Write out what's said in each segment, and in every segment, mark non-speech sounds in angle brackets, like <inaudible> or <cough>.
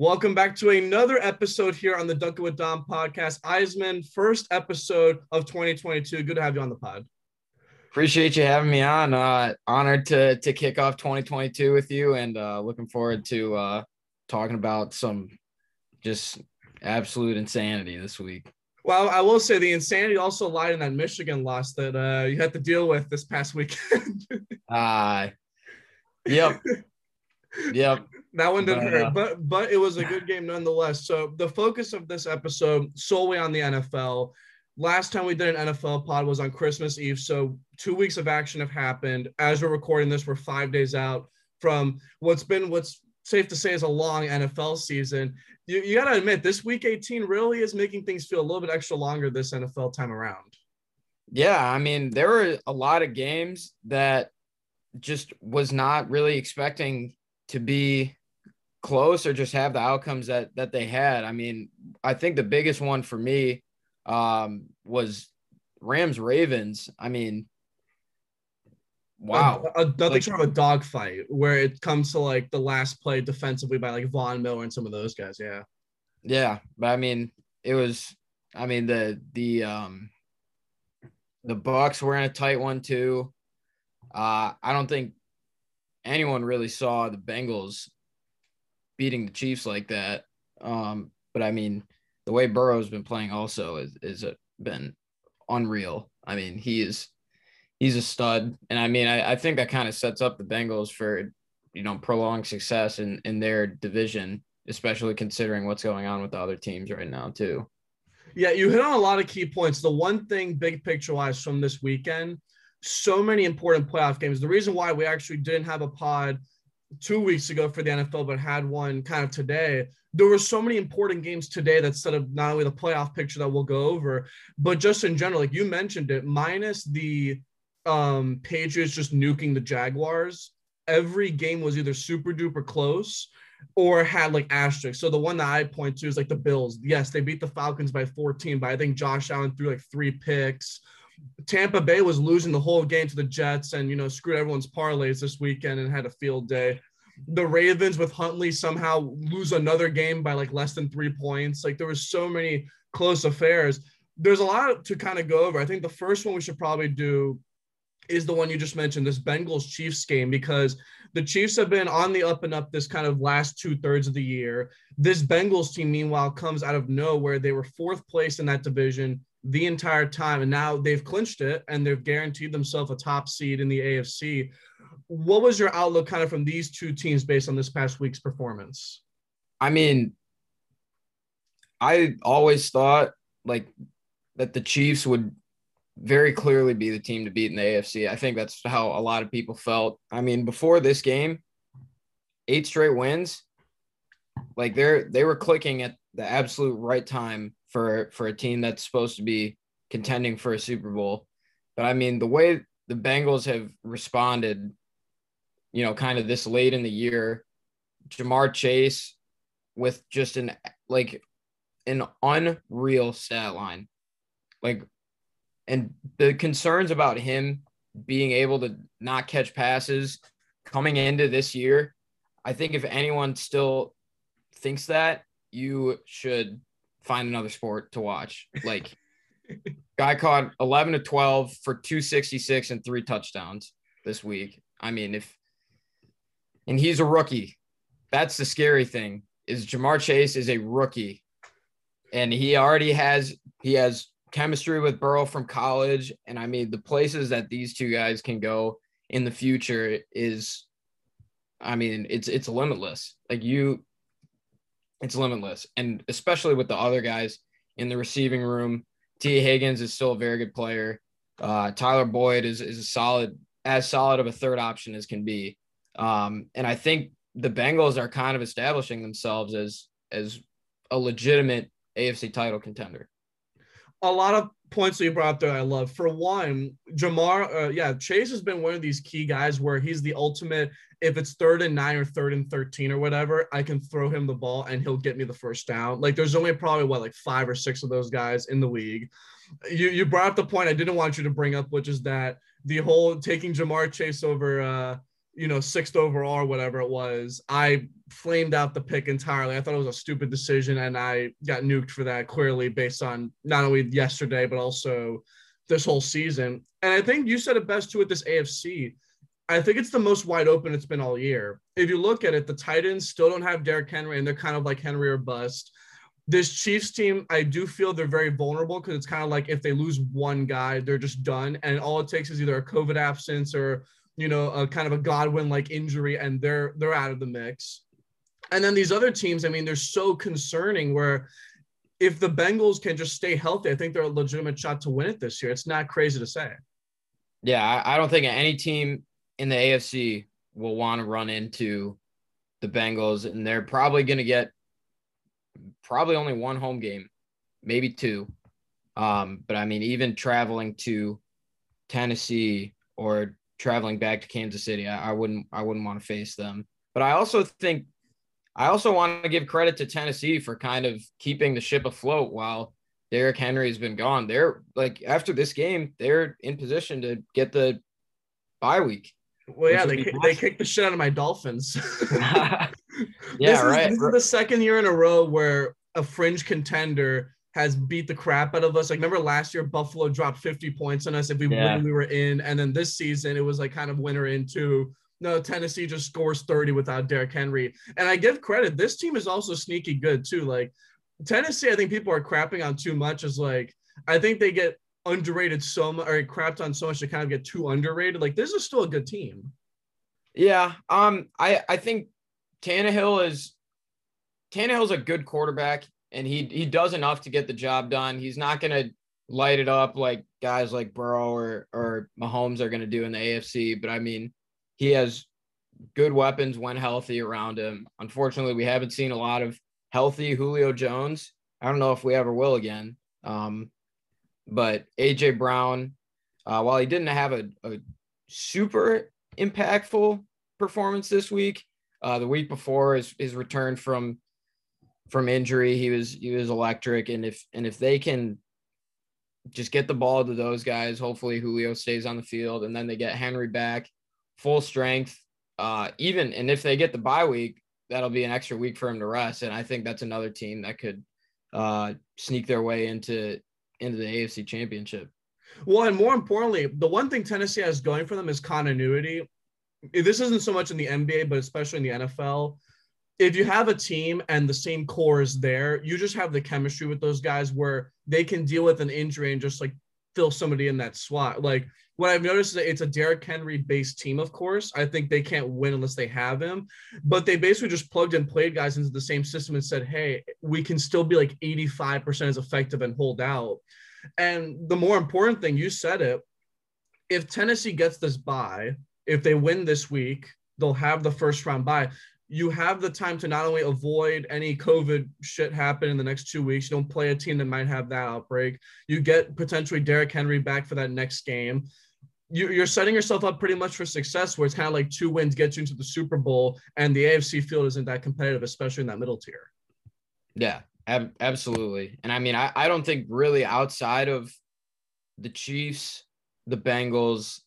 Welcome back to another episode here on the Dunkin' with Dom podcast. Eisman, first episode of 2022. Good to have you on the pod. Appreciate you having me on. Uh, honored to to kick off 2022 with you, and uh, looking forward to uh, talking about some just absolute insanity this week. Well, I will say the insanity also lied in that Michigan loss that uh, you had to deal with this past weekend. <laughs> uh, yep. Yep. That one didn't hurt, uh, but but it was a good game nonetheless. So the focus of this episode solely on the NFL. Last time we did an NFL pod was on Christmas Eve, so two weeks of action have happened. As we're recording this, we're five days out from what's been what's safe to say is a long NFL season. You, you got to admit, this week 18 really is making things feel a little bit extra longer this NFL time around. Yeah, I mean, there were a lot of games that just was not really expecting to be close or just have the outcomes that that they had. I mean, I think the biggest one for me um, was Rams Ravens. I mean, wow. A, a- nothing Like- short of a dogfight where it comes to like the last play defensively by like Von Miller and some of those guys. Yeah. Yeah, but I mean, it was. I mean the the um the Bucs were in a tight one too. Uh, I don't think anyone really saw the Bengals beating the Chiefs like that. Um, but I mean, the way Burrow's been playing also is is a, been unreal. I mean, he is he's a stud, and I mean, I, I think that kind of sets up the Bengals for you know prolonged success in in their division, especially considering what's going on with the other teams right now too. Yeah, you hit on a lot of key points. The one thing, big picture wise, from this weekend, so many important playoff games. The reason why we actually didn't have a pod two weeks ago for the NFL, but had one kind of today, there were so many important games today that set up not only the playoff picture that we'll go over, but just in general, like you mentioned it, minus the um, Patriots just nuking the Jaguars. Every game was either super duper close or had like asterisks. So the one that I point to is like the Bills. Yes, they beat the Falcons by 14, but I think Josh Allen threw like three picks. Tampa Bay was losing the whole game to the Jets and you know screwed everyone's parlays this weekend and had a field day. The Ravens with Huntley somehow lose another game by like less than three points. Like there was so many close affairs. There's a lot to kind of go over. I think the first one we should probably do is the one you just mentioned, this Bengals Chiefs game, because the Chiefs have been on the up and up this kind of last two thirds of the year. This Bengals team, meanwhile, comes out of nowhere. They were fourth place in that division the entire time, and now they've clinched it and they've guaranteed themselves a top seed in the AFC. What was your outlook kind of from these two teams based on this past week's performance? I mean, I always thought like that the Chiefs would very clearly be the team to beat in the AFC. I think that's how a lot of people felt. I mean, before this game, eight straight wins, like they're they were clicking at the absolute right time for for a team that's supposed to be contending for a Super Bowl. But I mean, the way the Bengals have responded, you know, kind of this late in the year, Ja'Marr Chase with just an like an unreal stat line. Like and the concerns about him being able to not catch passes coming into this year, I think if anyone still thinks that, you should find another sport to watch. Like <laughs> guy caught 11 to 12 for 266 and three touchdowns this week. I mean, if and he's a rookie. That's the scary thing. Is Ja'Marr Chase is a rookie. And he already has he has chemistry with Burrow from college. And I mean, the places that these two guys can go in the future is, I mean, it's it's limitless. Like you, it's limitless, and especially with the other guys in the receiving room. Tee Higgins is still a very good player. Uh, Tyler Boyd is is a solid, as solid of a third option as can be. Um, and I think the Bengals are kind of establishing themselves as as a legitimate AFC title contender. a lot of points that you brought up there I love. For one, Ja'Marr, uh, yeah, Chase has been one of these key guys where he's the ultimate. If it's third and nine or third and 13 or whatever, I can throw him the ball and he'll get me the first down. Like there's only probably what, like five or six of those guys in the league. You, you brought up the point I didn't want you to bring up, which is that the whole taking Ja'Marr Chase over, uh, you know, sixth overall or whatever it was, I flamed out the pick entirely. I thought it was a stupid decision, and I got nuked for that clearly based on not only yesterday but also this whole season. And I think you said it best too with this AFC. I think it's the most wide open it's been all year. If you look at it, the Titans still don't have Derrick Henry, and they're kind of like Henry or bust. This Chiefs team, I do feel they're very vulnerable because it's kind of like if they lose one guy, they're just done. And all it takes is either a COVID absence or you know, a kind of a Godwin like injury, and they're they're out of the mix. And then these other teams, I mean, they're so concerning. Where if the Bengals can just stay healthy, I think they're a legitimate shot to win it this year. It's not crazy to say. Yeah, I, I don't think any team in the AFC will want to run into the Bengals, and they're probably going to get probably only one home game, maybe two. Um, but I mean, even traveling to Tennessee or traveling back to Kansas City. I, I wouldn't I wouldn't want to face them. But I also think I also want to give credit to Tennessee for kind of keeping the ship afloat while Derrick Henry has been gone. They're like after this game, they're in position to get the bye week. Well, yeah, they, they kicked the shit out of my Dolphins. <laughs> <laughs> yeah, this right. Is, this is the second year in a row where a fringe contender has beat the crap out of us. Like remember last year, Buffalo dropped 50 points on us if we yeah. win, we were in. And then this season it was like kind of winner in too. No, Tennessee just scores 30 without Derrick Henry. And I give credit, this team is also sneaky good too. Like Tennessee, I think people are crapping on too much. Is like I think they get underrated so much or crapped on so much to kind of get too underrated. Like this is still a good team. Yeah. Um, I I think Tannehill is Tannehill's a good quarterback and he he does enough to get the job done. He's not to light it up like guys like Burrow or or Mahomes are to do in the AFC, but I mean, he has good weapons when healthy around him. Unfortunately, we haven't seen a lot of healthy Julio Jones. I don't know if we ever will again. Um, but AJ Brown, uh, while he didn't have a, a super impactful performance this week, uh, the week before his, his return from from injury. He was he was electric, and if and if they can just get the ball to those guys, hopefully Julio stays on the field, and then they get Henry back, full strength. Uh, even and if they get the bye week, that'll be an extra week for him to rest, and I think that's another team that could uh, sneak their way into into the AFC Championship. Well, and more importantly, the one thing Tennessee has going for them is continuity. This isn't so much in the NBA, but especially in the NFL if you have a team and the same core is there, you just have the chemistry with those guys where they can deal with an injury and just like fill somebody in that slot. Like what I've noticed is that it's a Derrick Henry based team, of course. I think they can't win unless they have him, but they basically just plugged and played guys into the same system and said, hey, we can still be like 85% as effective and hold out. And the more important thing, you said it, if Tennessee gets this bye, if they win this week, they'll have the first round bye you have the time to not only avoid any COVID shit happen in the next two weeks, you don't play a team that might have that outbreak. You get potentially Derrick Henry back for that next game. You, are setting yourself up pretty much for success, where it's kind of like two wins get you into the Super Bowl, and the AFC field isn't that competitive, especially in that middle tier. Yeah, ab- absolutely. And I mean, I, I don't think really outside of the Chiefs, the Bengals,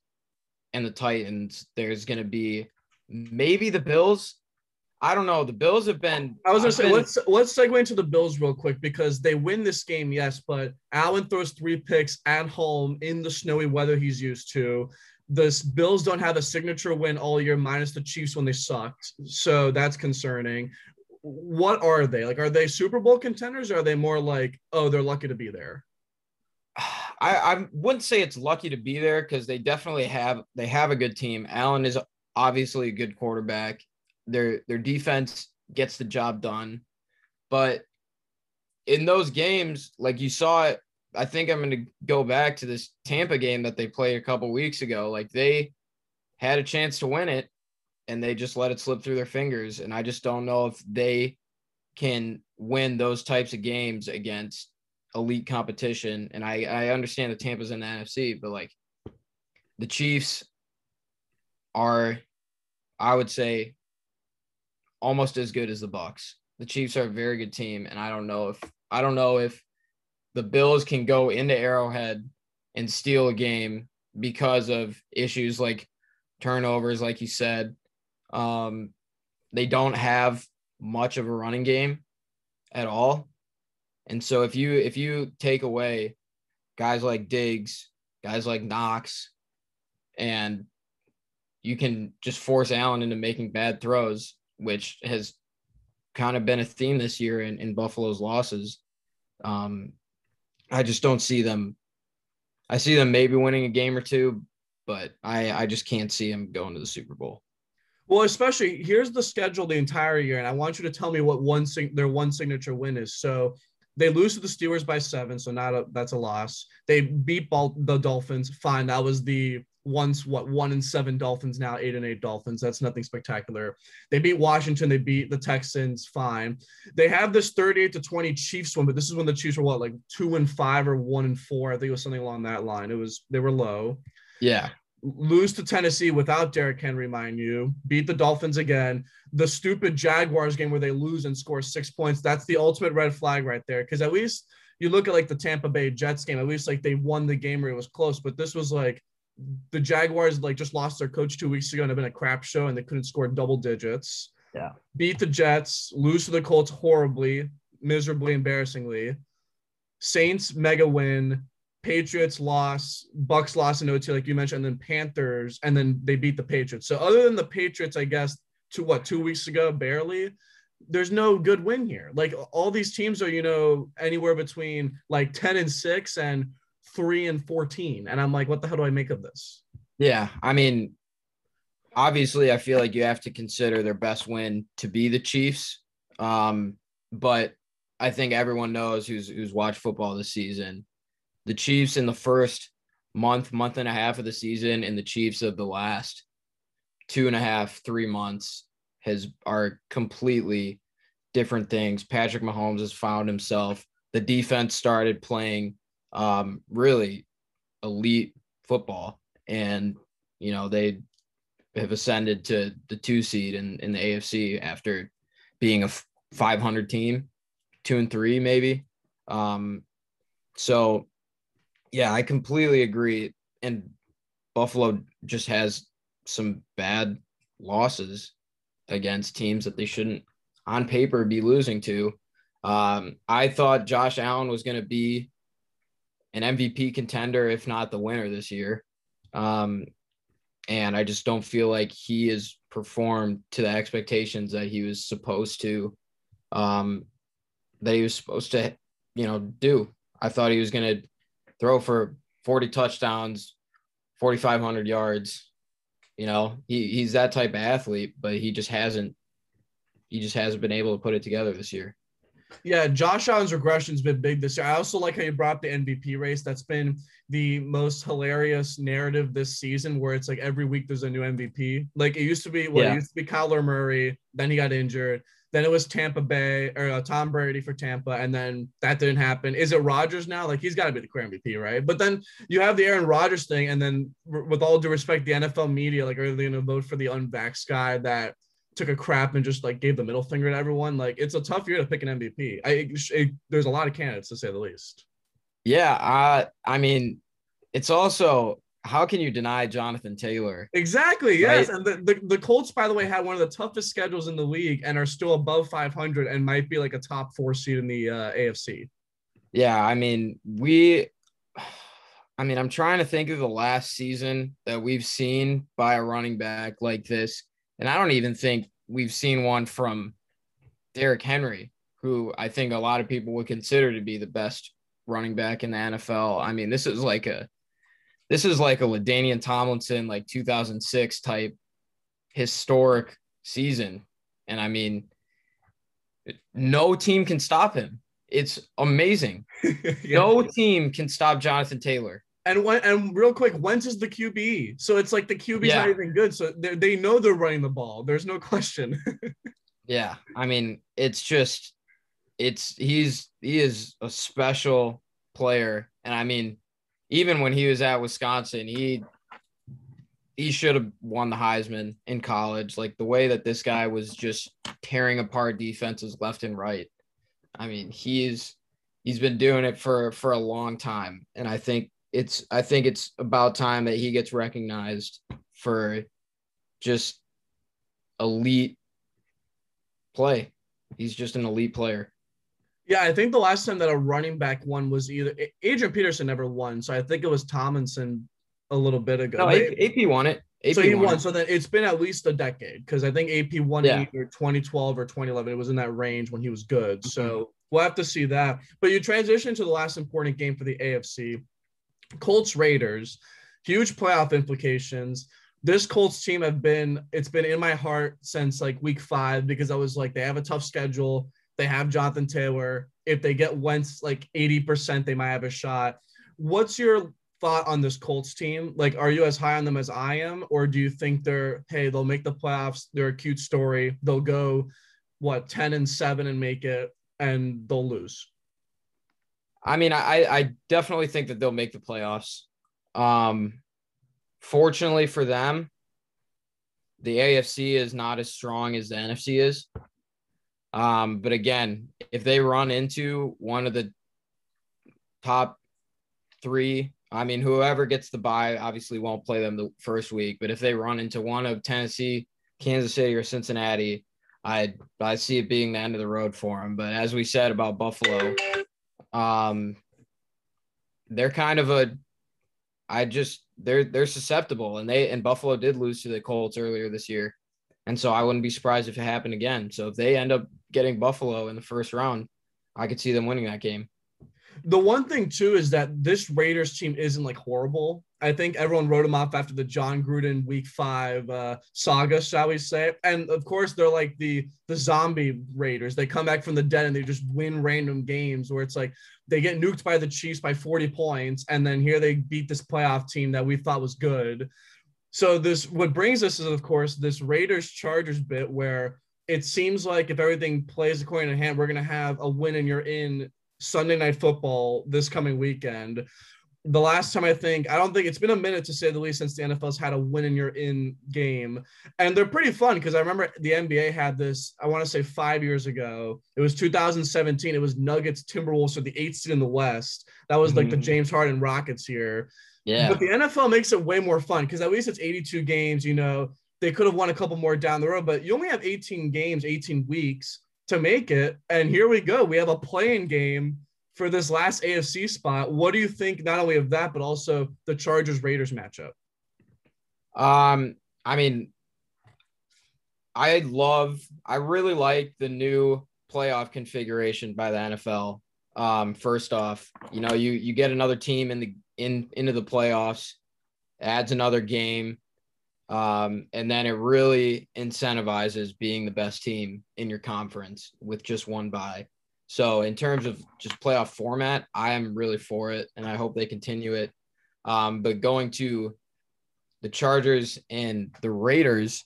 and the Titans, there's going to be maybe the Bills I don't know. The Bills have been. I was gonna say been, let's let's segue into the Bills real quick because they win this game, yes, but Allen throws three picks at home in the snowy weather he's used to. The Bills don't have a signature win all year, minus the Chiefs when they sucked, so that's concerning. What are they like? Are they Super Bowl contenders? or Are they more like, oh, they're lucky to be there? <sighs> I, I wouldn't say it's lucky to be there because they definitely have they have a good team. Allen is obviously a good quarterback their their defense gets the job done. But in those games, like you saw it, I think I'm going to go back to this Tampa game that they played a couple weeks ago. Like they had a chance to win it and they just let it slip through their fingers. And I just don't know if they can win those types of games against elite competition. And I, I understand that Tampa's in the NFC, but like the Chiefs are, I would say, almost as good as the Bucs. The Chiefs are a very good team, and I don't know if I don't know if the Bills can go into Arrowhead and steal a game because of issues like turnovers, like you said. Um, they don't have much of a running game at all. And so if you if you take away guys like Diggs, guys like Knox, and you can just force Allen into making bad throws, which has kind of been a theme this year in, in Buffalo's losses. Um, I just don't see them. I see them maybe winning a game or two, but I, I just can't see them going to the Super Bowl. Well, especially here's the schedule the entire year, and I want you to tell me what one their one signature win is. So they lose to the Steelers by seven, so not a that's a loss. They beat ball, the Dolphins. Fine, that was the once what one and seven Dolphins now eight and eight Dolphins. That's nothing spectacular. They beat Washington. They beat the Texans. Fine. They have this 38 to 20 Chiefs one, but this is when the Chiefs were what like two and five or one and four. I think it was something along that line. It was they were low. Yeah. Lose to Tennessee without Derrick Henry, mind you. Beat the Dolphins again. The stupid Jaguars game where they lose and score six points. That's the ultimate red flag right there. Because at least you look at like the Tampa Bay Jets game, at least like they won the game where it was close. But this was like the Jaguars like just lost their coach two weeks ago and have been a crap show and they couldn't score double digits. Yeah. Beat the Jets, lose to the Colts horribly, miserably, embarrassingly. Saints mega win. Patriots loss, Bucs loss in OT, like you mentioned, and then Panthers, and then they beat the Patriots. So other than the Patriots, I guess, to what two weeks ago, barely. There's no good win here. Like all these teams are, you know, anywhere between like 10 and 6 and 3 and 14. And I'm like, what the hell do I make of this? Yeah. I mean, obviously, I feel like you have to consider their best win to be the Chiefs. Um, but I think everyone knows who's who's watched football this season the Chiefs in the first month, month and a half of the season, and the Chiefs of the last two and a half, three months has are completely different things. Patrick Mahomes has found himself. The defense started playing um, really elite football, and you know they have ascended to the two seed in, in the AFC after being a 500 team, two and three maybe. Um, so yeah, I completely agree. And Buffalo just has some bad losses against teams that they shouldn't, on paper, be losing to. Um, I thought Josh Allen was going to be an MVP contender, if not the winner this year. Um, and I just don't feel like he has performed to the expectations that he was supposed to, um, that he was supposed to, you know, do. I thought he was going to throw for 40 touchdowns, 4,500 yards. You know, he, he's that type of athlete, but he just hasn't, he just hasn't been able to put it together this year. Yeah, Josh Allen's regression's been big this year. I also like how you brought up the MVP race. That's been the most hilarious narrative this season, where it's like every week there's a new MVP. Like it used to be, well, yeah. it used to be Kyler Murray, then he got injured. Then it was Tampa Bay or uh, Tom Brady for Tampa, and then that didn't happen. Is it Rodgers now? Like he's got to be the clear MVP, right? But then you have the Aaron Rodgers thing, and then with all due respect, the NFL media, like, are they going to vote for the unvaxxed guy that took a crap and just like gave the middle finger to everyone? Like it's a tough year to pick an MVP. I it, there's a lot of candidates to say the least. Yeah, uh, I mean, it's also how can you deny Jonathan Taylor? Exactly. Yes. Right? And the, the, the, Colts, by the way, had one of the toughest schedules in the league and are still above 500 and might be like a top four seed in the uh, AFC. Yeah. I mean, we, I mean, I'm trying to think of the last season that we've seen by a running back like this. And I don't even think we've seen one from Derrick Henry, who I think a lot of people would consider to be the best running back in the NFL. I mean, this is like a, this is like a LaDainian Tomlinson, like 2006 type historic season. And I mean, no team can stop him. It's amazing. <laughs> yeah. No team can stop Jonathan Taylor. And when and real quick, Wentz is the QB, so it's like the QB's yeah. not even good. So they know they're running the ball. There's no question. <laughs> yeah, I mean, it's just, it's he's he is a special player, and I mean, even when he was at Wisconsin, he he should have won the Heisman in college. Like the way that this guy was just tearing apart defenses left and right. I mean, he's he's been doing it for for a long time, and I think it's I think it's about time that he gets recognized for just elite play. He's just an elite player. Yeah, I think the last time that a running back won was either Adrian Peterson never won, so I think it was Tomlinson a little bit ago. No, AP won it. AP so he won. won. So then it's been at least a decade because I think AP won yeah. either 2012 or 2011. It was in that range when he was good. So mm-hmm. we'll have to see that. But you transition to the last important game for the AFC Colts Raiders, huge playoff implications. This Colts team have been, it's been in my heart since like week five because I was like, they have a tough schedule. They have Jonathan Taylor. If they get Wentz like 80%, they might have a shot. What's your thought on this Colts team? Like, are you as high on them as I am, or do you think they're hey, they'll make the playoffs? They're a cute story. They'll go what ten and seven and make it, and they'll lose. I mean, I I definitely think that they'll make the playoffs. Um, fortunately for them, the AFC is not as strong as the NFC is. Um, but again, if they run into one of the top three I mean, whoever gets the bye obviously won't play them the first week, but if they run into one of Tennessee, Kansas City, or Cincinnati, I I see it being the end of the road for them. But as we said about Buffalo, um, they're kind of a, I just they're they're susceptible, and they and Buffalo did lose to the Colts earlier this year, and so I wouldn't be surprised if it happened again. So if they end up getting Buffalo in the first round, I could see them winning that game. The one thing too is that this Raiders team isn't like horrible. I think everyone wrote them off after the Jon Gruden Week Five uh, saga, shall we say? And of course, they're like the the zombie Raiders. They come back from the dead and they just win random games where it's like they get nuked by the Chiefs by 40 points, and then here they beat this playoff team that we thought was good. So this what brings us is of course this Raiders Chargers bit where it seems like if everything plays according to hand, we're gonna have a win and you're in Sunday night football this coming weekend. The last time I think, I don't think it's been a minute to say the least since the NFL's had a win and you're in game. And they're pretty fun because I remember the NBA had this, I want to say five years ago. It was 2017. It was Nuggets Timberwolves for the eighth seed in the West. That was like mm. the James Harden Rockets here. Yeah. But the NFL makes it way more fun because at least it's 82 games, you know. They could have won a couple more down the road, but you only have 18 games, 18 weeks to make it. And here we go. We have a playing game for this last AFC spot. What do you think not only of that, but also the Chargers Raiders matchup? Um, I mean, I love, I really like the new playoff configuration by the NFL. Um, first off, you know, you you get another team in the in into the playoffs, adds another game. Um, and then it really incentivizes being the best team in your conference with just one bye. So in terms of just playoff format, I am really for it, and I hope they continue it. Um, but going to the Chargers and the Raiders,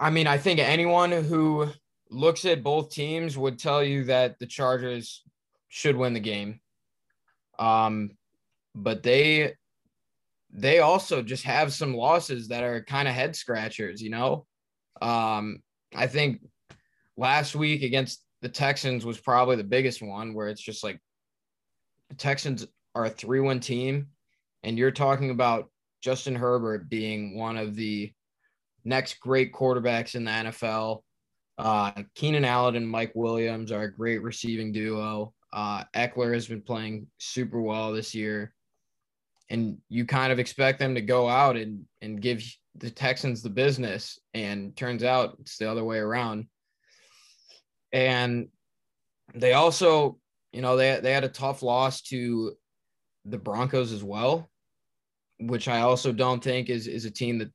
I mean, I think anyone who looks at both teams would tell you that the Chargers should win the game. Um, but they they also just have some losses that are kind of head scratchers, you know. Um, I think last week against the Texans was probably the biggest one where it's just like the Texans are a 3-1 team and you're talking about Justin Herbert being one of the next great quarterbacks in the NFL. Uh, Keenan Allen and Mike Williams are a great receiving duo. Uh, Ekeler has been playing super well this year and you kind of expect them to go out and and give the Texans the business and turns out it's the other way around. And they also, you know, they they had a tough loss to the Broncos as well, which I also don't think is is a team that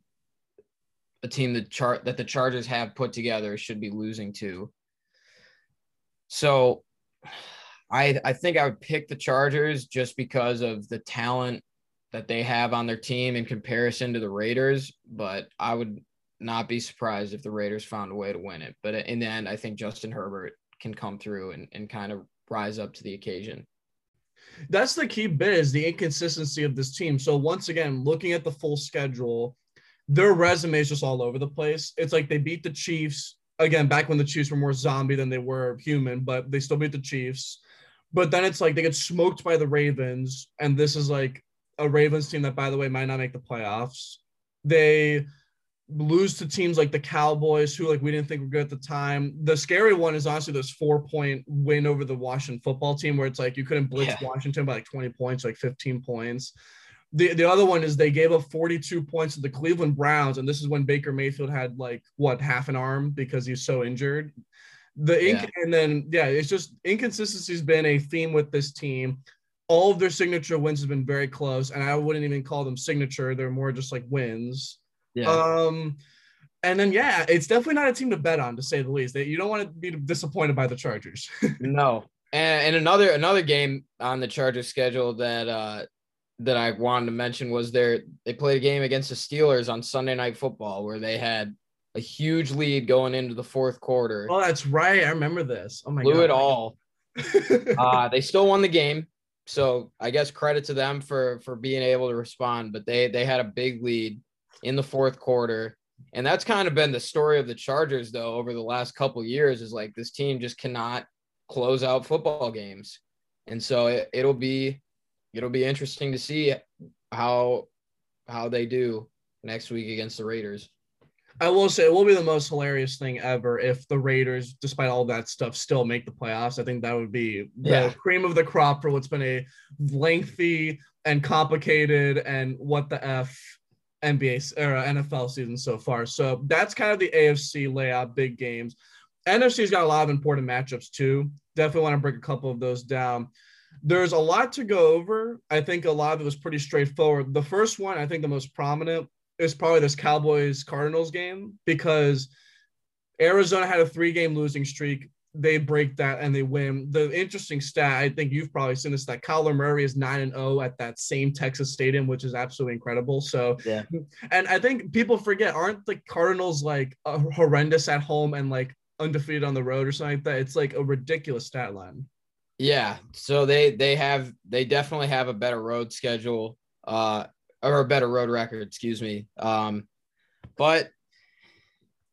a team that chart that the Chargers have put together should be losing to. So I I think I would pick the Chargers just because of the talent that they have on their team in comparison to the Raiders, but I would not be surprised if the Raiders found a way to win it. But in the end, I think Justin Herbert can come through and, and kind of rise up to the occasion. That's the key bit is the inconsistency of this team. So once again, looking at the full schedule, their resume is just all over the place. It's like they beat the Chiefs again back when the Chiefs were more zombie than they were human, but they still beat the Chiefs. But then it's like they get smoked by the Ravens, and this is like a Ravens team that, by the way, might not make the playoffs. They lose to teams like the Cowboys, who like we didn't think were good at the time. The scary one is honestly this four point win over the Washington football team, where it's like you couldn't blitz yeah. Washington by like 20 points, like 15 points. The, the other one is they gave up 42 points to the Cleveland Browns, and this is when Baker Mayfield had like what half an arm because he's so injured. The inc- yeah. and then yeah, it's just inconsistency has been a theme with this team. All of their signature wins have been very close, and I wouldn't even call them signature. They're more just like wins. Yeah. Um, and then yeah, it's definitely not a team to bet on, to say the least. That you don't want to be disappointed by the Chargers. <laughs> no, and, and another another game on the Chargers schedule that uh that I wanted to mention was their they played a game against the Steelers on Sunday Night Football where they had a huge lead going into the fourth quarter. Oh, that's right. I remember this. Oh my Blew god. it all. <laughs> uh, they still won the game. So I guess credit to them for for being able to respond, but they they had a big lead in the fourth quarter. And that's kind of been the story of the Chargers, though, over the last couple years is like this team just cannot close out football games. And so it, it'll be it'll be interesting to see how how they do next week against the Raiders. I will say it will be the most hilarious thing ever if the Raiders, despite all that stuff, still make the playoffs. I think that would be the yeah. cream of the crop for what's been a lengthy and complicated and what the F NBA or uh, NFL season so far. So that's kind of the AFC layout, big games. NFC's got a lot of important matchups too. Definitely want to break a couple of those down. There's a lot to go over. I think a lot of it was pretty straightforward. The first one, I think the most prominent, is probably this Cowboys Cardinals game because Arizona had a three game losing streak they break that and they win. The interesting stat, I think you've probably seen this, that Kyler Murray is 9 and 0 at that same Texas stadium, which is absolutely incredible. So, yeah. And I think people forget, aren't the Cardinals like uh, horrendous at home and like undefeated on the road or something like that? It's like a ridiculous stat line. Yeah. So they, they have, they definitely have a better road schedule, uh, or a better road record, excuse me. Um, but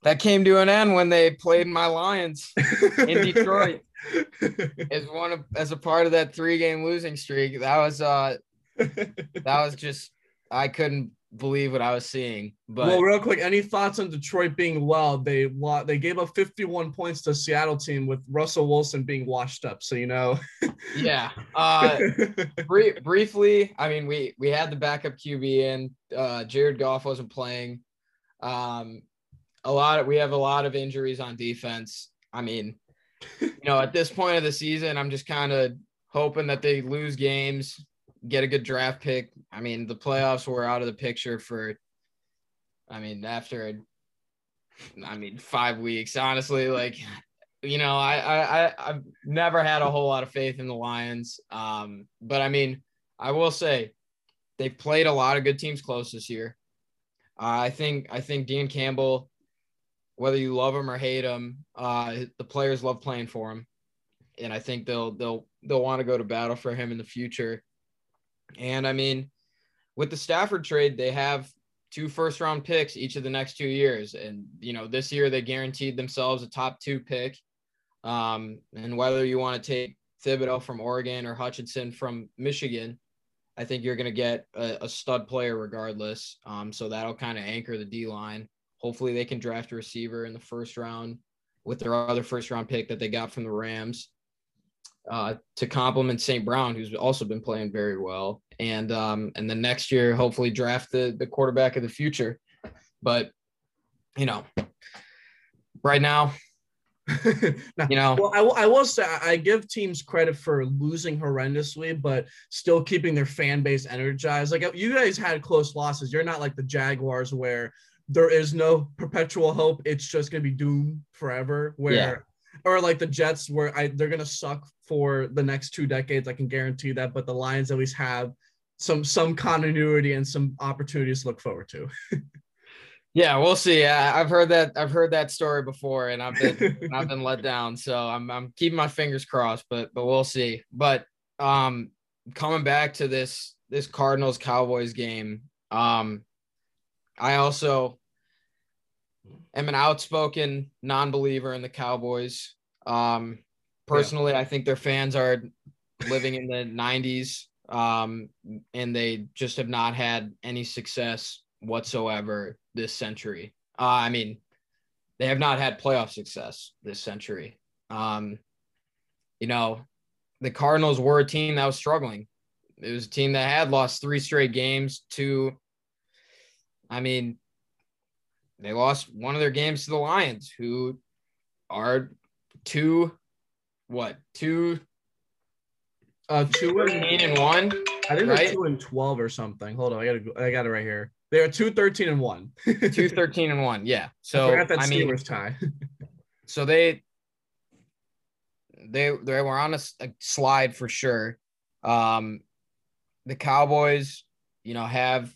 that came to an end when they played my Lions in Detroit <laughs> as one of as a part of that three game losing streak. That was uh that was just I couldn't believe what I was seeing. But well, real quick, any thoughts on Detroit being well? They they gave up 51 points to Seattle team with Russell Wilson being washed up. So you know. <laughs> yeah. Uh, brief, briefly, I mean, we we had the backup QB in. Uh, Jared Goff wasn't playing. Um, a lot of, we have a lot of injuries on defense. I mean, you know, at this point of the season, I'm just kind of hoping that they lose games, get a good draft pick. I mean, the playoffs were out of the picture for I mean, after I mean, 5 weeks, honestly, like you know, I I I've never had a whole lot of faith in the Lions. Um, but I mean, I will say they've played a lot of good teams close this year. Uh, I think I think Dan Campbell whether you love him or hate him, uh, the players love playing for him, and I think they'll they'll they'll want to go to battle for him in the future. And I mean, with the Stafford trade, they have two first round picks each of the next two years, and you know this year they guaranteed themselves a top two pick. Um, and whether you want to take Thibodeaux from Oregon or Hutchinson from Michigan, I think you're going to get a, a, stud player regardless. Um, so that'll kind of anchor the D line. Hopefully, they can draft a receiver in the first round with their other first round pick that they got from the Rams uh, to complement St. Brown, who's also been playing very well. And um, and then next year, hopefully, draft the the quarterback of the future. But you know, right now, <laughs> now, you know, well, I, will, I will say I give teams credit for losing horrendously, but still keeping their fan base energized. Like you guys had close losses. You're not like the Jaguars where there is no perpetual hope. It's just gonna be doom forever. Where yeah. or like the Jets, where I they're gonna suck for the next two decades. I can guarantee that. But the Lions at least have some some continuity and some opportunities to look forward to. <laughs> yeah, we'll see. I've heard that I've heard that story before, and I've been I've been let down. So I'm I'm keeping my fingers crossed, but but we'll see. But um, coming back to this this Cardinals Cowboys game, um, I also am an outspoken non-believer in the Cowboys. Um, personally, yeah. I think their fans are living in the <laughs> 90s um, and they just have not had any success whatsoever this century. Uh, I mean, they have not had playoff success this century. Um, you know, the Cardinals were a team that was struggling. It was a team that had lost three straight games to, I mean, they lost one of their games to the Lions, who are two, what, two, uh, two and, and one. I think right? they're two and twelve or something. Hold on, I got I got it right here. They are two 13 and one. <laughs> two 13 and one. Yeah. So I, I mean, tie. <laughs> so they they they were on a, a, slide for sure. Um, the Cowboys, you know, have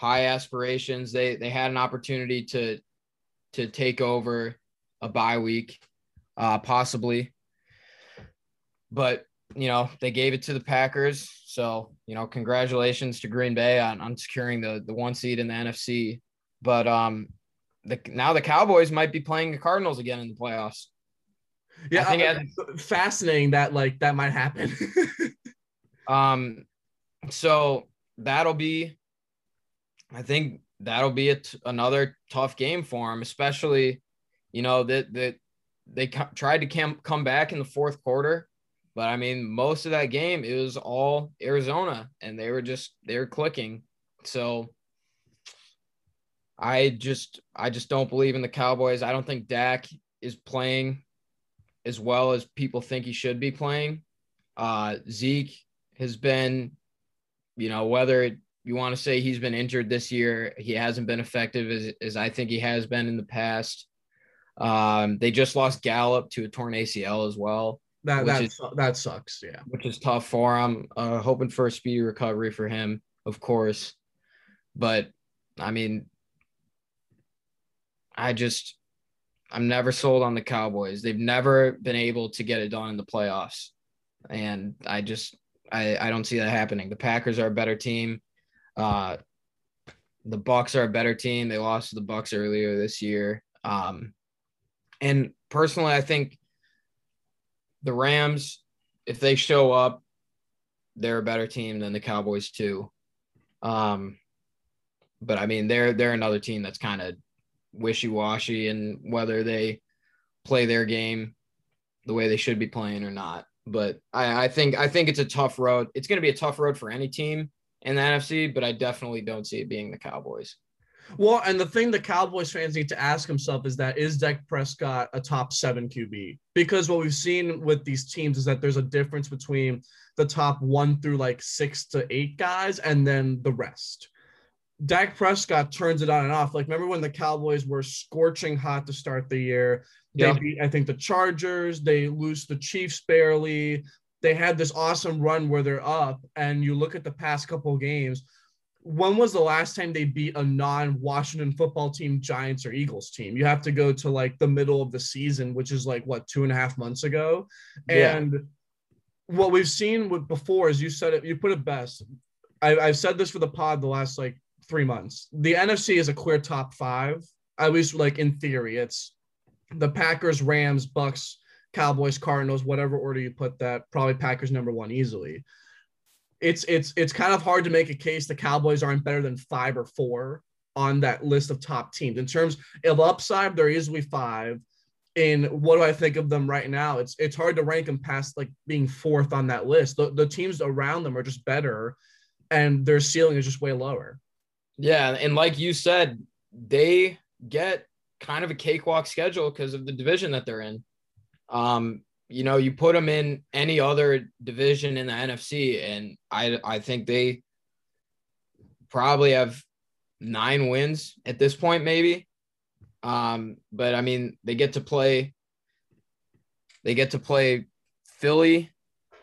high aspirations. They they had an opportunity to to take over a bye week, uh, possibly, but you know they gave it to the Packers. So you know, congratulations to Green Bay on, on securing the the one seed in the NFC. But um, the now the Cowboys might be playing the Cardinals again in the playoffs. Yeah, I think uh, fascinating that like that might happen. <laughs> um, so that'll be, I think that'll be another tough game for him, especially, you know that that they tried to come come back in the fourth quarter, but I mean most of that game it was all Arizona, and they were just they were clicking. So I just I just don't believe in the Cowboys. I don't think Dak is playing as well as people think he should be playing. Uh, Zeke has been, you know, whether you want to say he's been injured this year, he hasn't been effective as, as I think he has been in the past. Um, they just lost Gallup to a torn ACL as well. That that, is, that sucks, yeah. Which is tough for him. Uh, hoping for a speedy recovery for him, of course. But I mean, I just I'm never sold on the Cowboys. They've never been able to get it done in the playoffs. And I just I, I don't see that happening. The Packers are a better team. Uh the Bucs are a better team. They lost to the Bucs earlier this year. Um and personally I think the Rams, if they show up, they're a better team than the Cowboys too. Um but I mean they're they're another team that's kind of wishy-washy and whether they play their game the way they should be playing or not. But I, I think I think it's a tough road. It's going to be a tough road for any team in the NFC, but I definitely don't see it being the Cowboys. Well, and the thing the Cowboys fans need to ask themselves is that is Dak Prescott a top seven QB? Because what we've seen with these teams is that there's a difference between the top one through like six to eight guys and then the rest. Dak Prescott turns it on and off. Like, remember when the Cowboys were scorching hot to start the year? They beat, I think, the Chargers. They lose the Chiefs barely. They had this awesome run where they're up, and you look at the past couple games. When was the last time they beat a non-Washington football team, Giants or Eagles team? You have to go to like the middle of the season, which is like what two and a half months ago. Yeah. And what we've seen with before is you said it, you put it best. I, I've said this for the pod the last like three months. The NFC is a clear top five, at least like in theory. It's the Packers, Rams, Bucs, Cowboys, Cardinals, whatever order you put that. Probably Packers number one easily. It's it's it's kind of hard to make a case the Cowboys aren't better than five or four on that list of top teams. In terms of upside, they're easily five. In what do I think of them right now? It's it's hard to rank them past like being fourth on that list. The, the teams around them are just better, and their ceiling is just way lower. Yeah, and like you said, they get kind of a cakewalk schedule because of the division that they're in. Um, you know, you put them in any other division in the NFC, and I I think they probably have nine wins at this point, maybe. Um, but I mean, they get to play. They get to play Philly,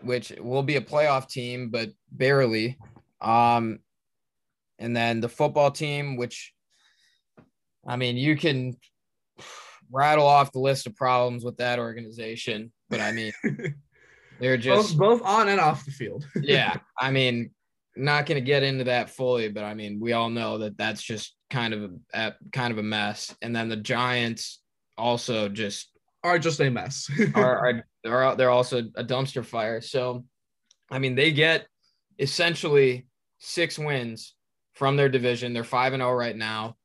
which will be a playoff team, but barely. Um, and then the football team, which I mean, you can rattle off the list of problems with that organization, but I mean, <laughs> they're just both, both on and off the field. <laughs> yeah, I mean, not going to get into that fully, but I mean, we all know that that's just kind of a kind of a mess. And then the Giants also just are just a mess. <laughs> are, are are they're also a dumpster fire. So, I mean, they get essentially six wins from their division. They're 5 and 0 right now.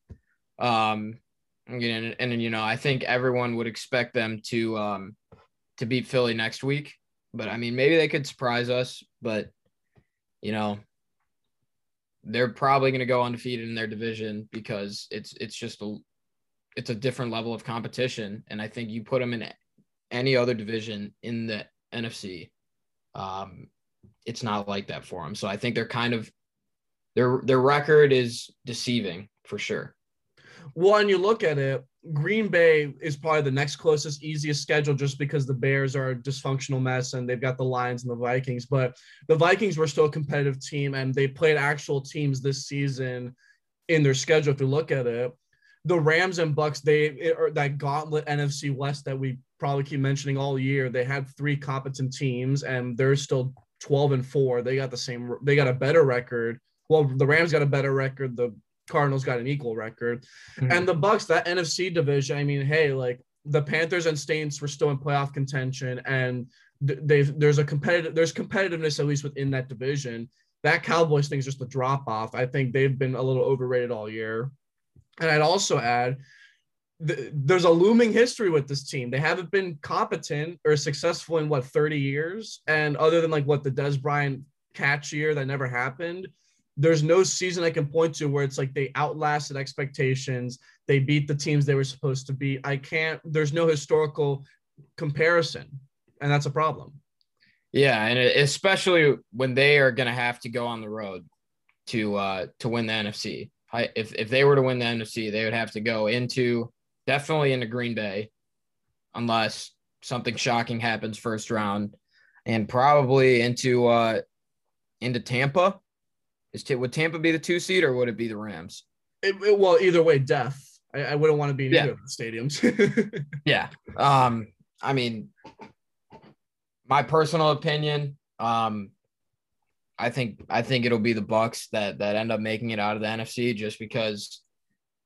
Um, And, and, you know, I think everyone would expect them to um to beat Philly next week. But I mean, maybe they could surprise us. But you know, they're probably going to go undefeated in their division because it's it's just a it's a different level of competition. And I think you put them in any other division in the NFC, um, it's not like that for them. So I think they're kind of their their record is deceiving for sure. And you look at it, Green Bay is probably the next closest, easiest schedule just because the Bears are a dysfunctional mess and they've got the Lions and the Vikings. But the Vikings were still a competitive team and they played actual teams this season in their schedule. If you look at it, the Rams and Bucs, they are that gauntlet NFC West that we probably keep mentioning all year. They had three competent teams and they're still 12 and four. They got the same, they got a better record. Well, the Rams got a better record. The Cardinals got an equal record. Mm-hmm. And the Bucs, that NFC division, I mean, hey, like the Panthers and Saints were still in playoff contention and they've there's a competitive there's competitiveness at least within that division. That Cowboys thing is just a drop off. I think they've been a little overrated all year. And I'd also add there's a looming history with this team. They haven't been competent or successful in what 30 years, and other than like what the Dez Bryant catch year that never happened, there's no season I can point to where it's like they outlasted expectations. They beat the teams they were supposed to beat. I can't. There's no historical comparison, and that's a problem. Yeah, and especially when they are going to have to go on the road to uh to win the NFC. I, if if they were to win the NFC, they would have to go into definitely into Green Bay, unless something shocking happens first round, and probably into uh into Tampa. Is would Tampa be the two seed or would it be the Rams? It, it, well, either way, death. I, I wouldn't want to be in yeah. either of the stadiums. <laughs> yeah. Um. I mean, my personal opinion. Um. I think I think it'll be the Bucs that that end up making it out of the NFC just because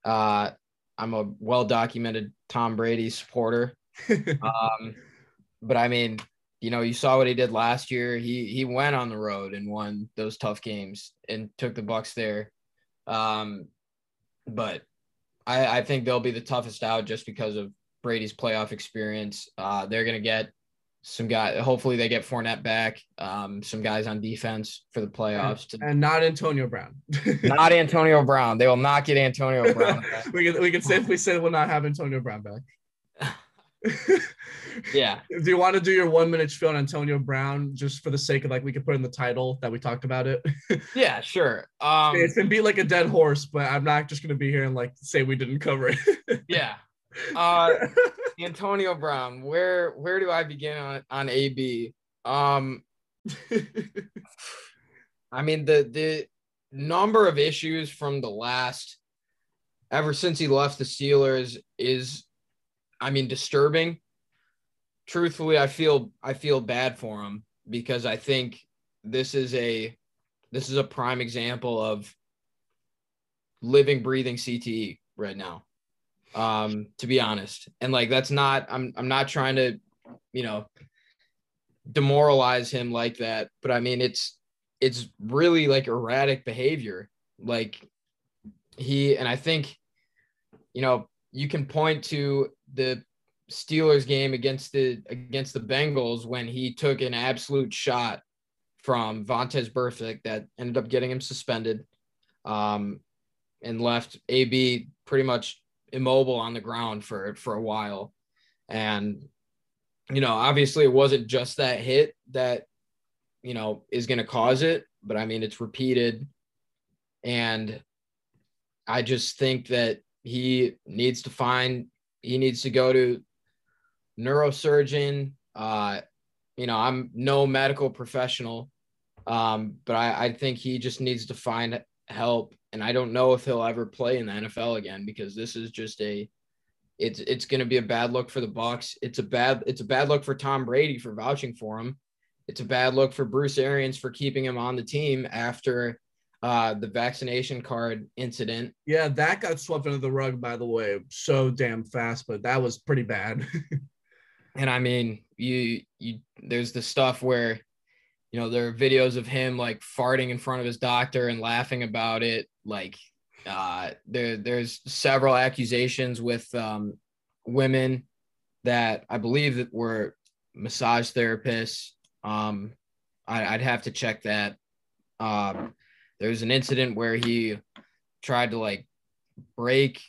uh I'm a well documented Tom Brady supporter. <laughs> um, but I mean, you know, you saw what he did last year. He he went on the road and won those tough games and took the Bucs there. Um, but I, I think they'll be the toughest out just because of Brady's playoff experience. Uh, they're gonna get some guys. Hopefully, they get Fournette back. Um, some guys on defense for the playoffs, and, and not Antonio Brown. <laughs> not Antonio Brown. They will not get Antonio Brown. <laughs> we can we can safely say we'll not have Antonio Brown back. <laughs> yeah. Do you want to do your one minute spiel on Antonio Brown just for the sake of like we could put in the title that we talked about it? <laughs> yeah, sure. Um, it's been beat like a dead horse, but I'm not just gonna be here and like say we didn't cover it. <laughs> yeah. Uh, Antonio Brown, where where do I begin on on AB? Um, I mean the the number of issues from the last ever since he left the Steelers is, I mean, disturbing. Truthfully, I feel I feel bad for him because I think this is a this is a prime example of living, breathing CTE right now um, to be honest. And like that's not I'm I'm not trying to, you know, demoralize him like that, but I mean it's it's really like erratic behavior. Like he and I think, you know, you can point to the Steelers game against the against the Bengals when he took an absolute shot from Vontaze Burfict that ended up getting him suspended um, and left AB pretty much immobile on the ground for for a while. And you know obviously it wasn't just that hit that you know is going to cause it but i mean it's repeated. And i just think that he needs to find he needs to go to neurosurgeon uh you know i'm no medical professional um but i i think he just needs to find help and I don't know if he'll ever play in the NFL again because this is just a it's it's going to be a bad look for the Bucs. It's a bad it's a bad look for Tom Brady for vouching for him. It's a bad look for Bruce Arians for keeping him on the team after uh, the vaccination card incident. Yeah, that got swept under the rug by the way, so damn fast, but that was pretty bad. <laughs> and I mean, you you there's the stuff where you know, there are videos of him like farting in front of his doctor and laughing about it. Like, uh, there there's several accusations with um, women that I believe that were massage therapists. Um, I, would have to check that. Um, there's an incident where he tried to like break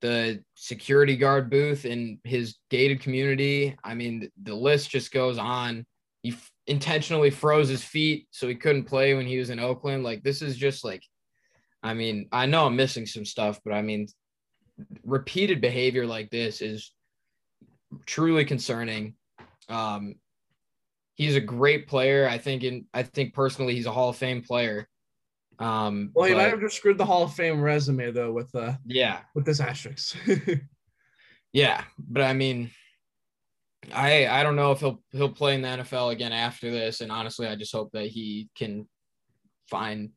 the security guard booth in his gated community. I mean, the list just goes on. He f- intentionally froze his feet so he couldn't play when he was in Oakland. Like, this is just like, I mean, I know I'm missing some stuff, but I mean, repeated behavior like this is truly concerning. Um, he's a great player. I think in I think personally he's a Hall of Fame player. Um, well, he but, might have just screwed the Hall of Fame resume though with uh yeah with this asterisk. <laughs> yeah, but I mean, I I don't know if he'll he'll play in the NFL again after this, and honestly, I just hope that he can find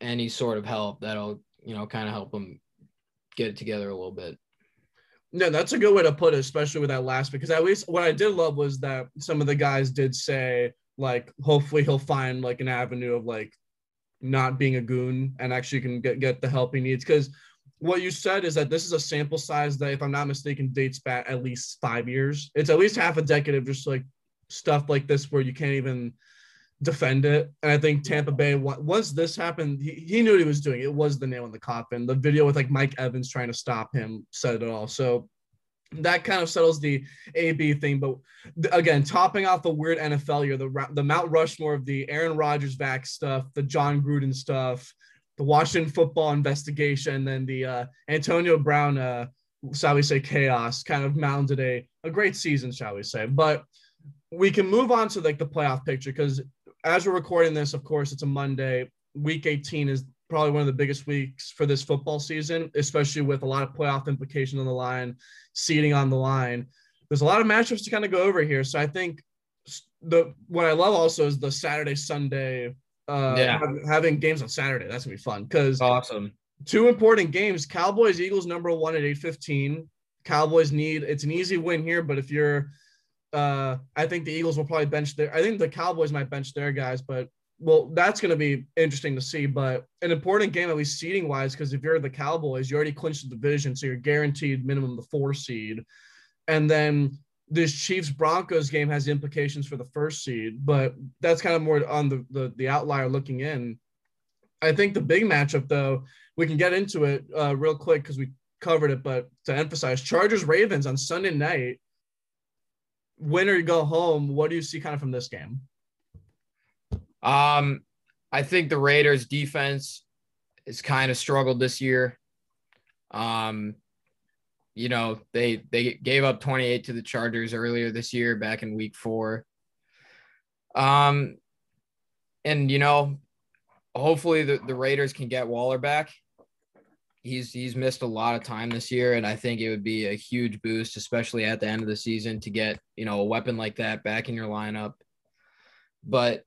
any sort of help that'll you know kind of help him get it together a little bit. No, that's a good way to put it, especially with that last because at least what I did love was that some of the guys did say like hopefully he'll find like an avenue of like not being a goon and actually can get, get the help he needs. Because what you said is that this is a sample size that, if I'm not mistaken, dates back at least five years. It's at least half a decade of just like stuff like this where you can't even defend it. And I think Tampa Bay, once this happened, he, he knew what he was doing. It was the nail in the coffin. The video with like Mike Evans trying to stop him said it all. So that kind of settles the AB thing. But again, topping off the weird NFL year, the the Mount Rushmore of the Aaron Rodgers back stuff, the Jon Gruden stuff, the Washington football investigation, then the uh, Antonio Brown, uh, shall we say, chaos kind of mounted a a great season, shall we say? But we can move on to like the playoff picture because as we're recording this, of course, it's a Monday. Week 18 is probably one of the biggest weeks for this football season, especially with a lot of playoff implications on the line, seeding on the line. There's a lot of matchups to kind of go over here. So I think the what I love also is the Saturday Sunday uh yeah. having games on Saturday. That's gonna be fun because awesome. Two important games: Cowboys Eagles number one at eight fifteen. Cowboys need it's an easy win here, but if you're uh I think the Eagles will probably bench their I think the Cowboys might bench their guys, but well, that's going to be interesting to see. But an important game, at least seeding wise, because if you're the Cowboys, you already clinched the division, so you're guaranteed minimum the four seed. And then this Chiefs Broncos game has implications for the first seed, but that's kind of more on the, the, the outlier looking in. I think the big matchup, though, we can get into it uh, real quick because we covered it, but to emphasize Chargers Ravens on Sunday night, winner you go home. What do you see kind of from this game? Um, I think the Raiders defense has kind of struggled this year. Um, you know, they they gave up 28 to the Chargers earlier this year back in week 4. Um and you know, hopefully the, the Raiders can get Waller back. He's he's missed a lot of time this year and I think it would be a huge boost especially at the end of the season to get, you know, a weapon like that back in your lineup. But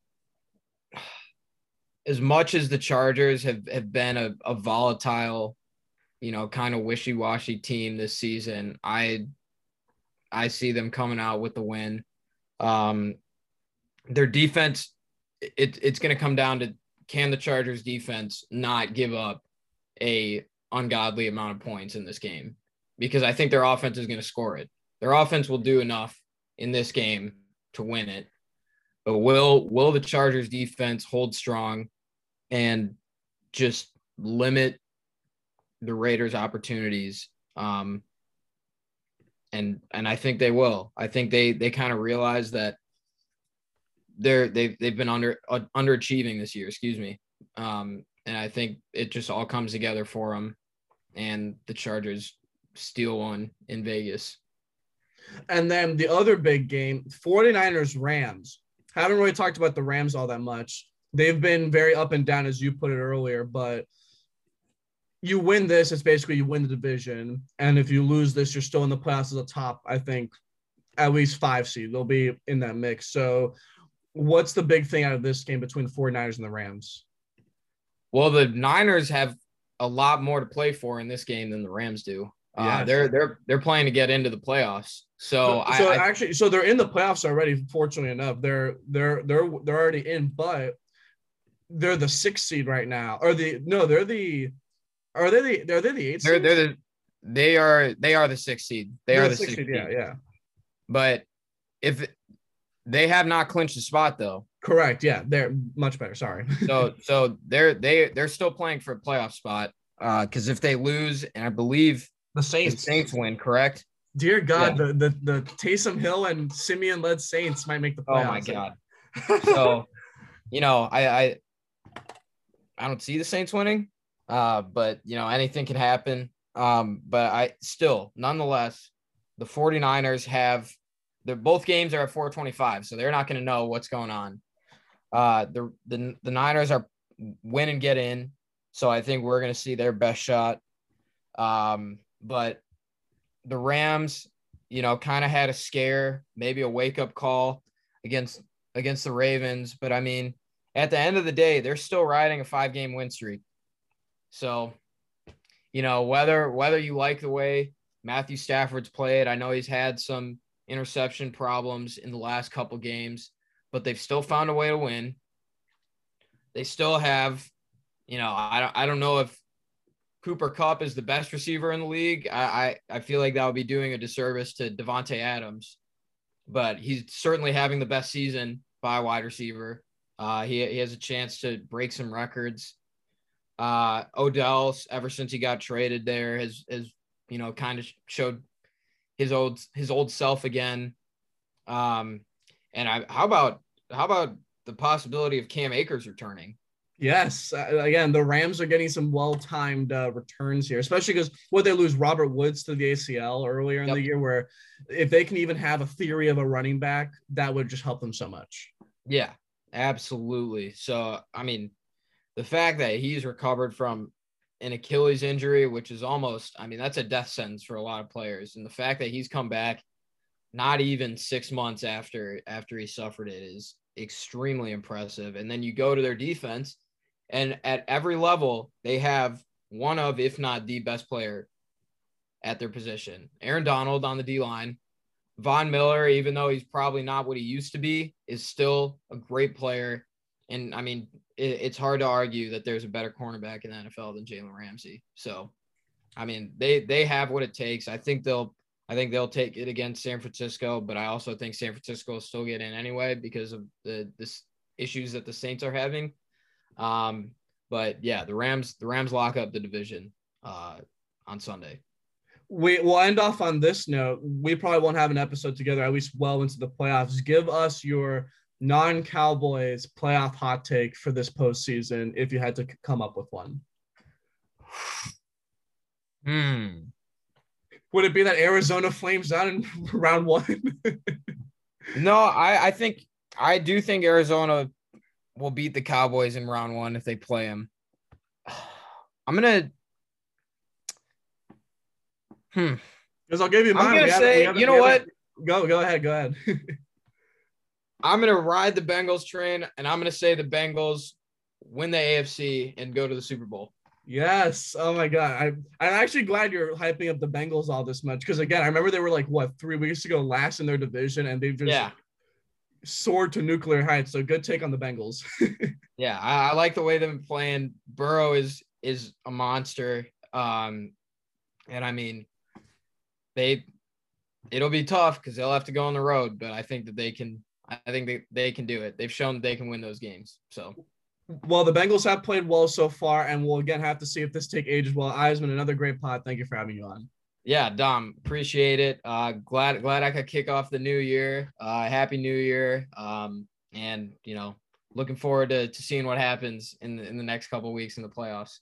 <sighs> as much as the Chargers have, have been a, a volatile, you know, kind of wishy-washy team this season, I I see them coming out with the win. Um, their defense, it, it's going to come down to can the Chargers defense not give up a ungodly amount of points in this game? Because I think their offense is going to score it. Their offense will do enough in this game to win it. But will will the Chargers defense hold strong and just limit the Raiders' opportunities? Um, and and I think they will. I think they they kind of realize that they're they've they've been under uh, underachieving this year. Excuse me. Um, and I think it just all comes together for them, and the Chargers steal one in Vegas. And then the other big game, 49ers Rams haven't really talked about the Rams all that much. They've been very up and down, as you put it earlier, but you win this, it's basically you win the division. And if you lose this, you're still in the playoffs as a top, I think, at least five seed. They'll be in that mix. So, what's the big thing out of this game between the 49ers and the Rams? Well, the Niners have a lot more to play for in this game than the Rams do. Uh, they're they're they're playing to get into the playoffs. So, so, so I, actually, so they're in the playoffs already. Fortunately enough, they're they're they're they're already in, but they're the sixth seed right now, or the no, they're the Are they the? Are they the eight? They're seed? they're the they are they are the sixth seed. They They're are the six sixth seed, seed. Yeah, yeah. But if they have not clinched the spot though, Correct. Yeah, they're much better. Sorry. so <laughs> so they're they they're still playing for a playoff spot. Uh, because if they lose, and I believe the the Saints. Saints win, correct? Dear God, the, the the Taysom Hill and Siemian led Saints might make the playoffs. Oh my god. So, you know, I I I don't see the Saints winning. Uh, but you know, anything can happen. Um, but I still, nonetheless, the 49ers have the both games are at 425, so they're not going to know what's going on. Uh, the the the Niners are win and get in, so I think we're going to see their best shot. Um, but the Rams, you know, kind of had a scare, maybe a wake up call against against the Ravens, but I mean, at the end of the day, they're still riding a five game win streak. So, you know, whether whether you like the way Matthew Stafford's played, I know he's had some interception problems in the last couple games, but they've still found a way to win. They still have, you know, I don't I don't know if Cooper Kupp is the best receiver in the league. I I, I feel like that would be doing a disservice to Davante Adams, but he's certainly having the best season by wide receiver. Uh, he, he has a chance to break some records. Uh, Odell, ever since he got traded there, has has you know kind of showed his old his old self again. Um, and I how about how about the possibility of Cam Akers returning? Yes. Uh, again, the Rams are getting some well-timed uh, returns here, especially because what they lose Robert Woods to the ACL earlier in Yep. the year, where if they can even have a theory of a running back, that would just help them so much. Yeah, absolutely. So, I mean, the fact that he's recovered from an Achilles injury, which is almost, I mean, that's a death sentence for a lot of players. And the fact that he's come back not even six months after after he suffered it is extremely impressive. And then you go to their defense, and at every level, they have one of, if not the best player at their position. Aaron Donald on the D line, Von Miller, even though he's probably not what he used to be, is still a great player. And I mean, it, it's hard to argue that there's a better cornerback in the NFL than Jalen Ramsey. So, I mean, they they have what it takes. I think they'll I think they'll take it against San Francisco, but I also think San Francisco will still get in anyway because of the this issues that the Saints are having. Um, but yeah, the Rams the Rams lock up the division uh, on Sunday. We will end off on this note. We probably won't have an episode together, at least well into the playoffs. Give us your non-Cowboys playoff hot take for this postseason, if you had to come up with one. <sighs> Hmm. Would it be that Arizona flames out in <laughs> round one? <laughs> No, I, I think I do think Arizona will beat the Cowboys in round one if they play them. <sighs> I'm gonna. Hmm. Because I'll give you mine. I'm gonna say, you know what? Go, go ahead, go ahead. <laughs> I'm gonna ride the Bengals train, and I'm gonna say the Bengals win the AFC and go to the Super Bowl. yes. Oh my god. I I'm actually glad you're hyping up the Bengals all this much. Because again, I remember they were like what three weeks ago last in their division, and they've just Yeah, soared to nuclear heights. So good take on the Bengals. <laughs> yeah. I, I like the way they've been playing. Burrow is is a monster. Um, and I mean, they it'll be tough because they'll have to go on the road, but I think that they can. I think they, they can do it. They've shown they can win those games. So well, the Bengals have played well so far, and we'll again have to see if this take ages well. Eisman, another great pod. Thank you for having you on. Yeah, Dom, appreciate it. Uh, glad glad I could kick off the new year. Uh, happy New Year. Um, and you know, looking forward to, to seeing what happens in the, in the next couple weeks in the playoffs.